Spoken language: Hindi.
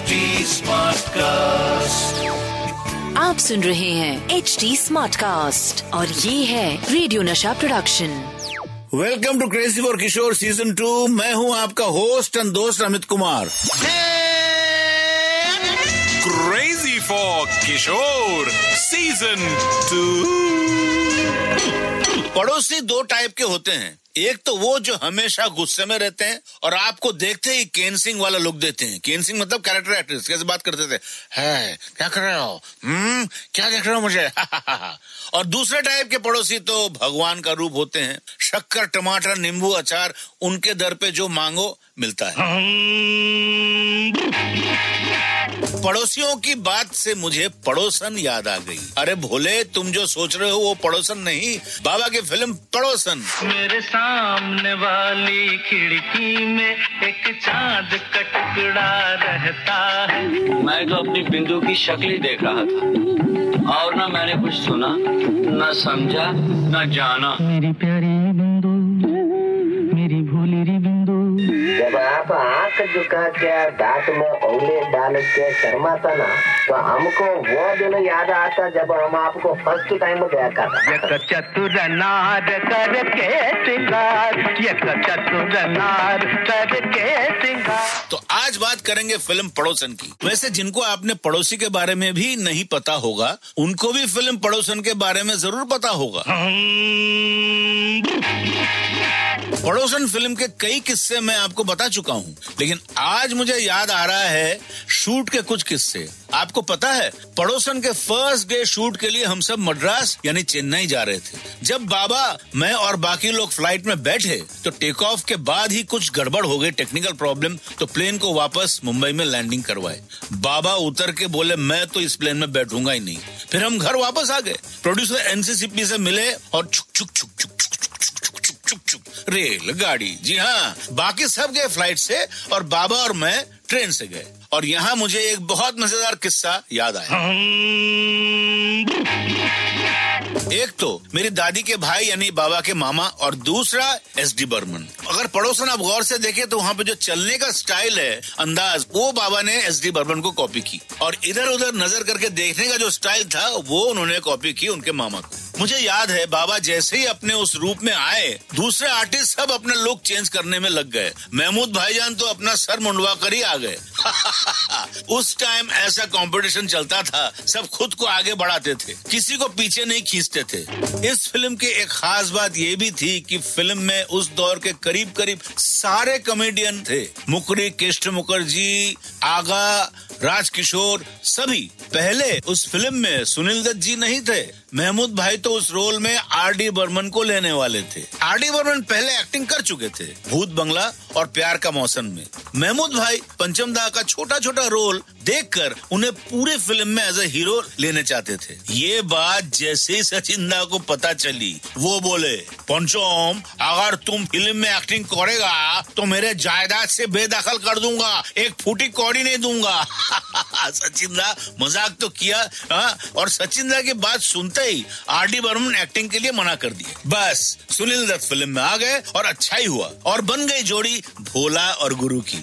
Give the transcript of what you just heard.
HD Smartcast. आप सुन रहे हैं एच डी स्मार्ट कास्ट और ये है radio Nasha production welcome to crazy for Kishore season two मैं हूँ आपका होस्ट एंड दोस्त Amit Kumar. Crazy for Kishore Season 2 पड़ोसी दो टाइप के होते हैं। एक तो वो जो हमेशा गुस्से में रहते हैं और आपको देखते ही केन सिंह वाला लुक देते हैं। केन सिंह मतलब कैरेक्टर एक्ट्रेस कैसे बात करते थे? है, क्या कर रहे हो? हम्म क्या देख रहे हो मुझे? और दूसरे टाइप के पड़ोसी तो भगवान का रूप होते हैं। शक्कर, टमाटर, नींबू, अचार, उनके दर पे जो मांगो, मिलता है। पड़ोसियों की बात से मुझे पड़ोसन याद आ गई। अरे भोले तुम जो सोच रहे हो वो पड़ोसन नहीं बाबा की फ़िल्म पड़ोसन। मेरे सामने वाली खिड़की में एक चाँद का टुकड़ा रहता है। मैं तो अपनी बिंदु की शक्ल ही देख रहा था। और ना मैंने कुछ सुना ना समझा ना जाना। मेरी प्यारी आप आँख झुका के दांत में उंगली डाल के शर्माता ना तो हमको वो दिन याद आता जब हम आपको फ़र्स्ट टाइम देखा था चतुर नार करके सिंगार चतुर नार करके सिंगार तो आज बात करेंगे फ़िल्म पड़ोसन की। वैसे जिनको आपने पड़ोसी के बारे में भी नहीं पता होगा उनको भी फ़िल्म पड़ोसन के बारे में ज़रूर पता होगा। पड़ोसन फ़िल्म के कई किस्से मैं आपको बता चुका हूँ, लेकिन आज मुझे याद आ रहा है शूट के कुछ किस्से। आपको पता है, पड़ोसन के फ़र्स्ट डे शूट के लिए हम सब मद्रास, यानी चेन्नई जा रहे थे। जब बाबा, मैं और बाकी लोग फ़्लाइट में बैठे तो टेक ऑफ़ के बाद ही कुछ गड़बड़ हो गई टेक्निकल प्रॉब्लम तो प्लेन को वापस मुंबई में लैंडिंग करवाए। बाबा उतर के बोले, मैं तो इस प्लेन में बैठूँगा ही नहीं। फिर हम घर वापस आ गए। प्रोड्यूसर एनसीसीपी से मिले और छुक छुक छुक छुक रेल गाड़ी जी हाँ बाकी सब गए फ़्लाइट से और बाबा और मैं ट्रेन से गए। और यहाँ मुझे एक बहुत मज़ेदार किस्सा याद आया। एक तो मेरी दादी के भाई यानी बाबा के मामा और दूसरा एस डी बर्मन। अगर पड़ोसन आप गौर से देखें तो वहाँ पे जो चलने का स्टाइल है, अंदाज, वो बाबा ने एस डी बर्मन को कॉपी की। और इधर उधर नज़र करके देखने का जो स्टाइल था, वो उन्होंने कॉपी की उनके मामा को। मुझे याद है, बाबा जैसे ही अपने उस रूप में आए, दूसरे आर्टिस्ट सब अपना लुक चेंज करने में लग गए। महमूद भाईजान तो अपना सर मुंडवा कर ही आ गए। उस टाइम ऐसा कंपटीशन चलता था, सब खुद को आगे बढ़ाते थे, किसी को पीछे नहीं खींचते थे। इस फ़िल्म की एक खास बात ये भी थी कि फ़िल्म में उस दौर के करीब करीब सारे कॉमेडियन थे। मुकरी कृष्ण मुखर्जी, आगा, राजकिशोर, सभी। पहले उस फ़िल्म में सुनील दत्त जी नहीं थे। महमूद भाई तो उस रोल में आर डी बर्मन को लेने वाले थे। आर डी बर्मन पहले एक्टिंग कर चुके थे, भूत बंगला और प्यार का मौसम में। महमूद भाई पंचम दा का छोटा छोटा रोल देखकर उन्हें पूरे फ़िल्म में एज ए हीरो लेने चाहते थे। ये बात जैसे ही सचिन दा को पता चली, वो बोले पंचोम अगर तुम फ़िल्म में एक्टिंग करेगा तो मेरे जायदाद से बेदखल कर दूँगा, एक फूटी कौड़ी नहीं दूँगा। सचिन दा मज़ाक तो किया हाँ? और सचिन दा की बात सुनते ही आर डी बर्मन एक्टिंग के लिए मना कर दिए बस, सुनील दत्त फ़िल्म में आ गए और अच्छा ही हुआ, और बन गई जोड़ी भोला और गुरु की।